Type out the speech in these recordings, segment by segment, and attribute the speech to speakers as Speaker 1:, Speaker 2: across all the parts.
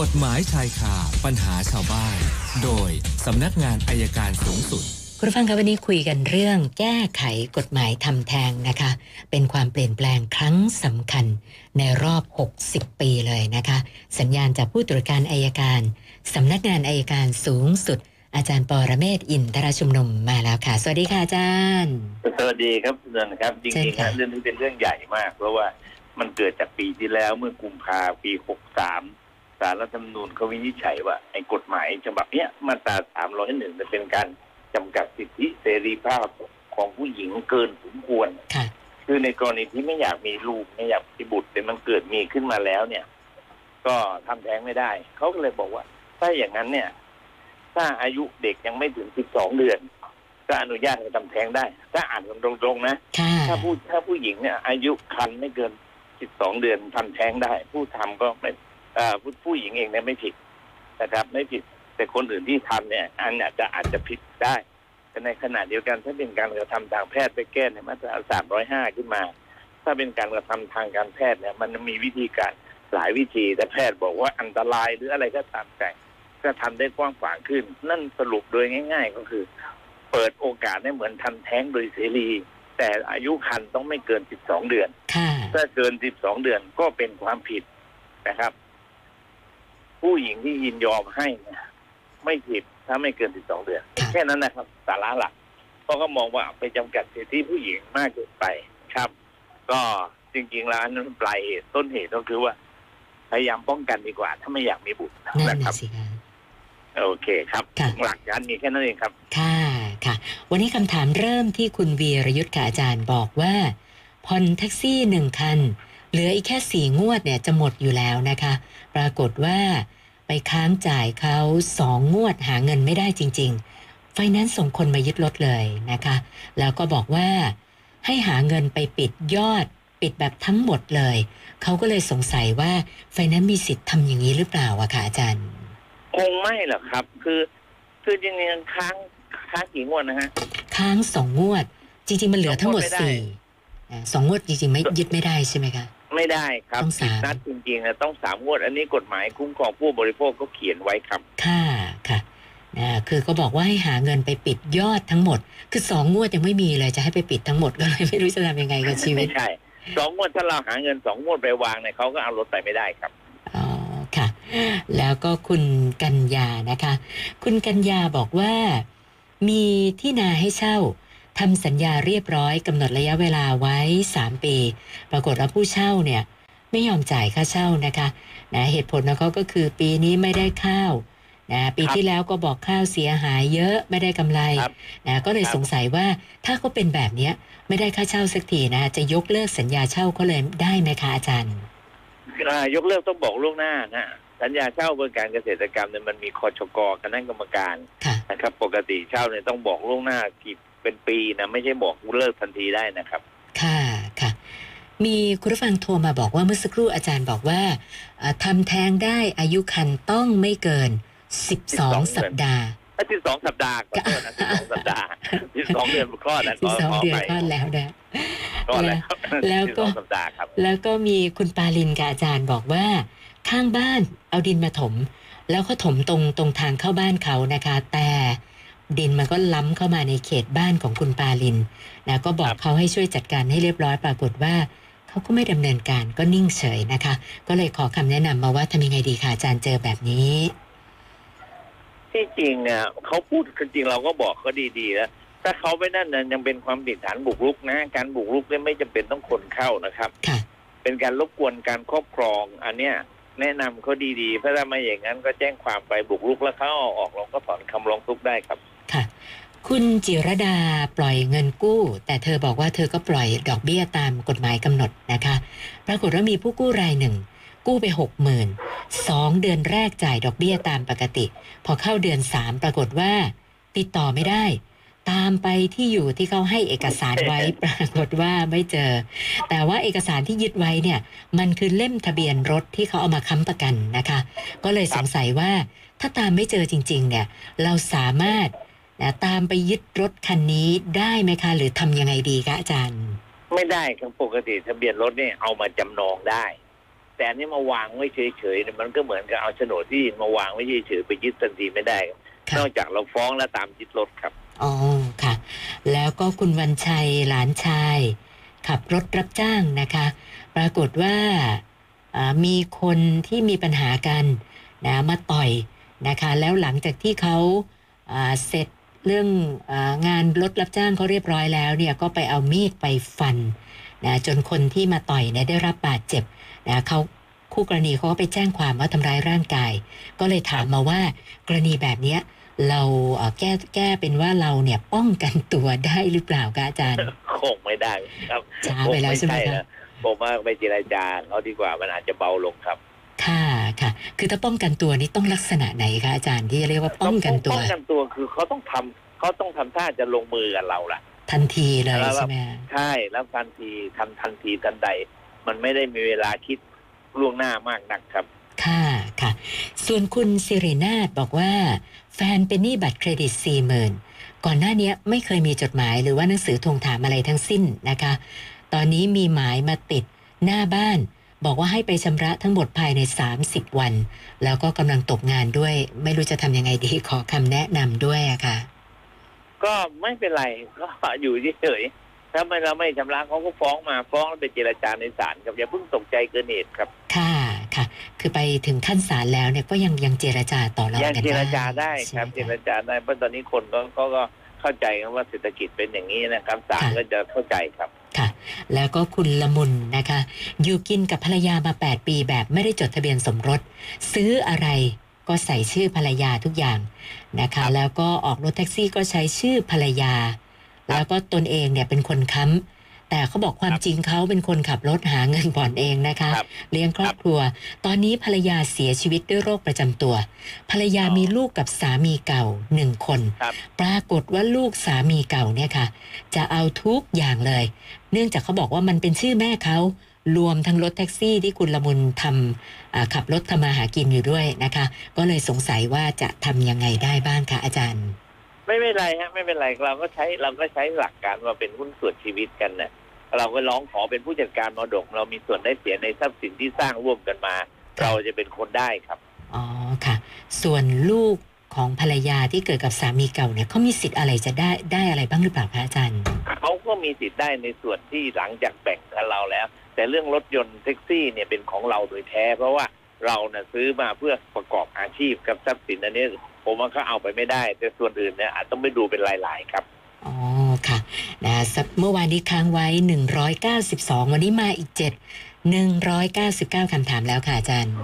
Speaker 1: กฎหมายชายคาปัญหาชาวบ้าน โดยสำนักงานอายการสูงสุด
Speaker 2: คุณผู้ฟังคะวันนี้คุยกันเรื่องแก้ไขกฎหมายทำแท้งนะคะ เป็นความเปลี่ยนแปลงครั้งสำคัญในรอบ 60 ปีเลยนะคะ สัญญาณจากผู้ตรวจการอายการสำนักงานอายการสูงสุด อาจารย์ปอระเมศวร์อินทรชุมนุมมาแล้วค่ะ สวัสดีค่ะอาจารย์
Speaker 3: สวัสดีครับคุณนันครับจ
Speaker 2: เชิญ
Speaker 3: ริงๆ
Speaker 2: ค่ะ
Speaker 3: นะเรื่องนี้เป็นเรื่องใหญ่มาก เพราะว่ามันเกิดจากปีที่แล้วเมื่อกุมภาปี 63 สารรัฐธรรมนูญเขาวินิจฉัยว่าไอ้กฎหมายฉบับเนี้ยมาตรา301มันเป็นการจำกัดสิทธิเสรีภาพของผู้หญิงเกินสมควร
Speaker 2: ค่ะ
Speaker 3: คือในกรณีที่ไม่อยากมีลูกไม่อยากมีบุตรแต่มันเกิดมีขึ้นมาแล้วเนี่ย ก็ทำแท้งไม่ได้ เขาก็เลยบอกว่า ถ้าอย่างนั้นเนี่ย ถ้าอายุเด็กยังไม่ถึง12เดือน ก็อนุญาตให้ทำแท้งได้ ถ้าอ่านกันตรงๆนะ
Speaker 2: ค่ะ
Speaker 3: ถ้าผู้ถ้าผู้หญิงเนี่ย อายุคันไม่เกิน12เดือนทำแท้งได้ ผู้ทำก็ไม่เอ่อ ผู้ผู้หญิงเองเนี่ยไม่ผิดนะครับ ไม่ผิดแต่คนอื่นที่ทำเนี่ย อันอาจจะอาจจะผิดได้แต่ในขณะเดียวกันถ้าเป็นการกระทำทางแพทย์ไปแก้ในมาตรา305ขึ้นมา ถ้าเป็นการกระทำทางการแพทย์เนี่ย มันมีวิธีการหลายวิธีแต่แพทย์บอกว่าอันตรายหรืออะไรก็ตามแต่ก็ทำได้กว้างขวางขึ้น นั่นสรุปโดยง่าย ๆ ก็คือ เปิดโอกาสให้เหมือนทำแท้งโดยเสรี แต่อายุคันต้องไม่เกิน 12 เดือน
Speaker 2: ค่ะ
Speaker 3: ถ้าเกิน 12 เดือนก็เป็นความผิดนะครับ ผู้หญิงที่ยินยอมให้เนี่ยไม่ผิดถ้าไม่เกิน12เดือน
Speaker 2: ค่ะ
Speaker 3: แค่นั้นนะครับ สาระหลักเพราะก็มองว่าไปจำกัดสิทธิผู้หญิงมากเกินไปครับ ก็จริงๆแล้วอันนั้นปลายเหตุต้นเหตุก็คือว่า พยายามป้องกันดีกว่า ถ้าไม่อยากมีบุตร
Speaker 2: นั่น
Speaker 3: นะค
Speaker 2: น่ะ
Speaker 3: รับ
Speaker 2: สิคะ
Speaker 3: โอเคครับ
Speaker 2: ค่ะ
Speaker 3: หลักการมีแค่นั้นเองครับ
Speaker 2: ค่ะค่ะ วันนี้คำถามเริ่มที่คุณวีรยุทธ์ค่ะอาจารย์บอกว่าผ่อนแท็กซี่หนึ่งคัน เหลืออีกแค่สี่งวดเนี่ยจะหมดอยู่แล้วนะคะ ปรากฏว่าไปค้างจ่ายเขาสองงวดหาเงินไม่ได้จริง ๆ ไฟแนนซ์ส่งคนมายึดรถเลยนะคะ แล้วก็บอกว่าให้หาเงินไปปิดยอดปิดแบบทั้งหมดเลย เขาก็เลยสงสัยว่าไฟแนนซ์มีสิทธิ์ทำอย่างนี้หรือเปล่าอะค่ะอาจารย์
Speaker 3: คงไม่หรอกครับ คือ คือจริงๆค้างค้างกี่งวดนะฮะ
Speaker 2: ค้างสองงวด จริง ๆ มันเหลือทั้งหมด
Speaker 3: สองงวดไม่ได้
Speaker 2: สี่อ่าสองงวดจริงๆไม่ยึดไม่ได้ใช่ไหมคะ
Speaker 3: ไม่ได้ครับ
Speaker 2: ต้องสาม
Speaker 3: ผิดนัดจริงๆนะต้องสามงวด อันนี้กฎหมายคุ้มครองผู้บริโภคก็เขียนไว้ครับ
Speaker 2: ค่ะค่ะนะคือก็บอกว่าให้หาเงินไปปิดยอดทั้งหมด คือสองงวดยังไม่มีเลยจะให้ไปปิดทั้งหมดก็เลยไม่รู้จะทำยังไงกับชีวิต
Speaker 3: ไม่ใช่สองงวดถ้าเราหาเงินสองงวดไปวางเนี่ยเขาก็เอารถไปไม่ได้ครับ
Speaker 2: อ๋อค่ะ แล้วก็คุณกัญญานะคะ คุณกัญญาบอกว่ามีที่นาให้เช่า ทำสัญญาเรียบร้อยกำหนดระยะเวลาไว้ 3 ปี ปรากฏว่าผู้เช่าเนี่ยไม่ยอมจ่ายค่าเช่านะคะนะเหตุผลของเขาก็คือปีนี้ไม่ได้ข้าวนะปี
Speaker 3: ครับ
Speaker 2: ที่แล้วก็บอกข้าวเสียหายเยอะไม่ได้กำไร
Speaker 3: ครับ
Speaker 2: นะก็เลย
Speaker 3: ครับ
Speaker 2: สงสัยว่าถ้าเขาเป็นแบบเนี้ยไม่ได้ค่าเช่าสักทีนะจะยกเลิกสัญญาเช่าเขาเลยได้ไหมคะอาจารย์
Speaker 3: อ่ายกเลิกต้องบอกล่วงหน้านะสัญญาเช่าบริการเกษตรกรรมเนี่ยมันมีคอชกคณะกรรมการ
Speaker 2: ค่ะ
Speaker 3: นะครับ ปกติเช่าเนี่ยต้องบอกล่วงหน้ากี่ เป็นปีนะไม่ใช่บอกเลิกทันทีได้นะครับ
Speaker 2: ค่ะค่ะ มีคุณผู้ฟังโทรมาบอกว่าเมื่อสักครู่อาจารย์บอกว่าเอ่อทำแท้งได้อายุคันต้องไม่เกิน 12 สัปดาห์
Speaker 3: ที่สองสัปดาห์ก็โทษนะที่สองสัปดาห์ที่สองเดือนคลอดนะข
Speaker 2: 12
Speaker 3: ข
Speaker 2: เดือน
Speaker 3: ไป
Speaker 2: ก็แล้วนะ
Speaker 3: ก็แล้ว
Speaker 2: แล้วก็
Speaker 3: ที่สองสัปดาห์ครับ
Speaker 2: แล้วก็มีคุณปาลินกับอาจารย์บอกว่า ข้างบ้านเอาดินมาถม แล้วก็ถมตรงตรงทางเข้าบ้านเขานะคะ แต่ ดินมันก็ล้ำเข้ามาในเขตบ้านของคุณปาลินนะก็บอก
Speaker 3: ครับ
Speaker 2: เขาให้ช่วยจัดการให้เรียบร้อยปรากฏว่าเขาก็ไม่ดำเนินการก็นิ่งเฉยนะคะ ก็เลยขอคำแนะนำมาว่าทำยังไงดีคะอาจารย์เจอแบบนี้
Speaker 3: ที่จริงเนี่ยเขาพูดกันจริงเราก็บอกเขาดีๆแล้วถ้าเขาไม่นั่นนะยังเป็นความผิดฐานบุกรุกนะ การบุกรุกเนี่ยไม่จำเป็นต้องคนเข้านะครับ
Speaker 2: ค่ะ
Speaker 3: เป็นการรบกวนการครอบครอง อันเนี้ยแนะนำเขาดีๆ เพราะถ้าไม่อย่างนั้นก็แจ้งความไปบุกรุกแล้วเขาเอาออกเราก็ถอนคำร้องทุกข์ได้ครับ
Speaker 2: ค่ะคุณจิรดาปล่อยเงินกู้ แต่เธอบอกว่าเธอก็ปล่อยดอกเบี้ยตามกฎหมายกำหนดนะคะ ปรากฏว่ามีผู้กู้รายหนึ่ง กู้ไปหกหมื่นสองเดือนแรกจ่ายดอกเบี้ยตามปกติ พอเข้าเดือนสามปรากฏว่า ติดต่อไม่ได้ ตามไปที่อยู่ที่เขาให้เอกสารไว้ปรากฏว่าไม่เจอ แต่ว่าเอกสารที่ยึดไว้เนี่ย มันคือเล่มทะเบียนรถที่เขาเอามาค้ำประกันนะคะ ก็เลยสงสัยว่าถ้าตามไม่เจอจริง ๆ เนี่ย เราสามารถ นะตามไปยึดรถคันนี้ได้ไหมคะ หรือทำยังไงดีคะอาจารย์
Speaker 3: ไม่ได้ครับปกติทะเบียนรถเนี่ยเอามาจำนองได้ แตแต่อันนี้มาวางไว้เฉยๆเนี่ยมันก็เหมือนกับเอาโฉนดที่ดินมาวางไว้เฉยๆไปยึดทันทีไม่ได้ครับ
Speaker 2: ค่ะ
Speaker 3: นอกจากเราฟ้องแล้วตามยึดรถครับ
Speaker 2: อ๋อค่ะ แล้วก็คุณวันชัยหลานชาย ขับรถรับจ้างนะคะ ปรากฏว่าอ่ามีคนที่มีปัญหากันนะมาต่อยนะคะ แล้วหลังจากที่เขาอ่าเสร็จ เรื่องอางานรถรับจ้างเขาเรียบร้อยแล้วเนี่ยก็ไปเอามีดไปฟันนะจนคนที่มาต่อยเนี่ยได้รับบาดเจ็บนะเขาคู่กรณีเขาก็ไปแจ้งความว่าทำร้ายร่างกาย ก็เลยถามมาว่ากรณีแบบเนี้ยเราเอ่อแก้แก้เป็นว่าเราเนี่ยป้องกันตัวได้หรือเปล่าคะอาจารย์
Speaker 3: คงไม่ได้ครับ
Speaker 2: ช้าไปแล้วใช่ไหมคะ
Speaker 3: นะผมว่าไปเจรจาเขาดีกว่ามันอาจจะเบาลงครับ
Speaker 2: ค่ะค่ะ คือถ้าป้องกันตัวนี่ต้องลักษณะไหนคะอาจารย์ที่เรียกว่าป้องกันตัว
Speaker 3: ป้องกันตัวคือเขาต้องทำเขาต้องทำท่าจะลงมือกับเราล่ะ
Speaker 2: ทันทีเลย
Speaker 3: แล้ว
Speaker 2: ใช่ไหมคะ
Speaker 3: ใช่แล้วทันทีทำทันทีทันใด มันไม่ได้มีเวลาคิดล่วงหน้ามากนักครับ
Speaker 2: ค่ะค่ะ ส่วนคุณสิรินาถบอกว่า แฟนเป็นหนี้บัตรเครดิตสี่หมื่นก่อนหน้านี้ไม่เคยมีจดหมายหรือว่าหนังสือทวงถามอะไรทั้งสิ้นนะคะ ตอนนี้มีหมายมาติดหน้าบ้าน บอกว่าให้ไปชำระทั้งหมดภายใน 30 วัน แล้วก็กำลังตกงานด้วย ไม่รู้จะทำยังไงดีขอคำแนะนำด้วยอะค่ะ
Speaker 3: ก็ไม่เป็นไรก็อยู่เฉยๆถ้าไม่เราไม่ชำระเขาก็ฟ้องมาฟ้องแล้วไปเจรจาในศาลครับอย่าเพิ่งตกใจเกินเหตุครับ
Speaker 2: ค่ะค่ะ คือไปถึงขั้นศาลแล้วเนี่ยก็ยังยังเจรจาต่อรอง
Speaker 3: ยัง
Speaker 2: กัน
Speaker 3: เจ
Speaker 2: ได้
Speaker 3: รจาได้ครับ
Speaker 2: ใช่
Speaker 3: เจ
Speaker 2: ไหม
Speaker 3: รจาได้เพราะตอนนี้คนก็ก็ก็เข้าใจกันว่าเศรษฐกิจเป็นอย่างนี้นะครับศาล
Speaker 2: ค่ะ
Speaker 3: ก็จะเข้าใจครับ
Speaker 2: ค่ะ แล้วก็คุณละมุนนะคะ อยู่กินกับภรรยามา 8 ปีแบบไม่ได้จดทะเบียนสมรส ซื้ออะไรก็ใส่ชื่อภรรยาทุกอย่างนะ
Speaker 3: ครั
Speaker 2: คะ
Speaker 3: บ
Speaker 2: แล้วก็ออกรถแท็กซี่ก็ใช้ชื่อภรรยา แล้วก็ตนเองเนี่ยเป็นคนค้ำ แต่เขาบอกความจริงเขาเป็นคนขับรถหาเงินผ่อนเองนะคะ
Speaker 3: ครับ
Speaker 2: เลี้ยงครอบครัว ตอนนี้ภรรยาเสียชีวิตด้วยโรคประจำตัว ภรรยา
Speaker 3: อ๋อ
Speaker 2: มีลูกกับสามีเก่าหนึ่งคน
Speaker 3: ครับ
Speaker 2: ปรากฏว่าลูกสามีเก่าเนี่ยค่ะ จะเอาทุกอย่างเลย เนื่องจากเขาบอกว่ามันเป็นชื่อแม่เขารวมทั้งรถแท็กซี่ที่คุณละมุนทำอ่าขับรถทำมาหากินอยู่ด้วยนะคะ ก็เลยสงสัยว่าจะทำยังไงได้บ้างคะอาจารย์
Speaker 3: ไม่เป็นไรฮะไม่เป็นไรเราก็ใช้เราก็ใช้หลักการว่าเป็นหุ้นส่วนชีวิตกันนะ เราก็ร้องขอเป็นผู้จัดการมรดก เรามีส่วนได้เสียในทรัพย์สินที่สร้างร่วมกันมา
Speaker 2: ครับ
Speaker 3: เราจะเป็นคนได้ครับ
Speaker 2: อ๋อค่ะ ส่วนลูกของภรรยาที่เกิดกับสามีเก่าเนี่ยเขามีสิทธิ์อะไรจะได้ได้อะไรบ้างหรือเปล่าคะอาจารย์
Speaker 3: เขาก็มีสิทธิ์ได้ในส่วนที่หลังจากแบ่งกับเราแล้ว แต่เรื่องรถยนต์แท็กซี่เนี่ยเป็นของเราโดยแท้ เพราะว่าเราเน่ะซื้อมาเพื่อประกอบอาชีพกับทรัพย์สินอันนี้ผมว่าเขาเอาไปไม่ได้ แต่ส่วนอื่นเนี่ยอาจต้องไปดูเป็นรายๆครับ
Speaker 2: อ๋อ ค่ะนะสักเมื่อวานนี้ค้างไว้ 192 วันนี้มาอีก 7 199 คำถามแล้วค่ะอาจารย์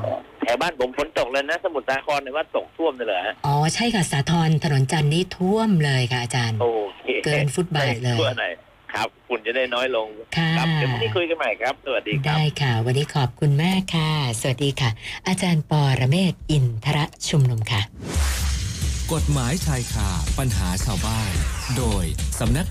Speaker 3: แถวบ้านผมฝนตกเลยนะ สมุทรสาครเนี่ยว่าตกท่วมเลยเหรอฮะ
Speaker 2: อ๋อใช่ค่ะสาทรถนนจันทร์นี่ท่วมเลยค่ะอาจารย์
Speaker 3: โอเค
Speaker 2: เกินฟุตบาทเลย
Speaker 3: ทั่วหน่อยครับฝุ่นจะได้น้อยลง
Speaker 2: ค่ะ
Speaker 3: ครับเดี๋ยวพรุ่งนี้คุยกันใหม่ครับ สวัสดีครับ
Speaker 2: ได้ค่ะ วันนี้ขอบคุณมากค่ะ สวัสดีค่ะ อาจารย์ปอระเมศวร์อินทรชุมนุมค่ะ
Speaker 1: กฎหมายชายคาปัญหาชาวบ้าน โดยสำนัก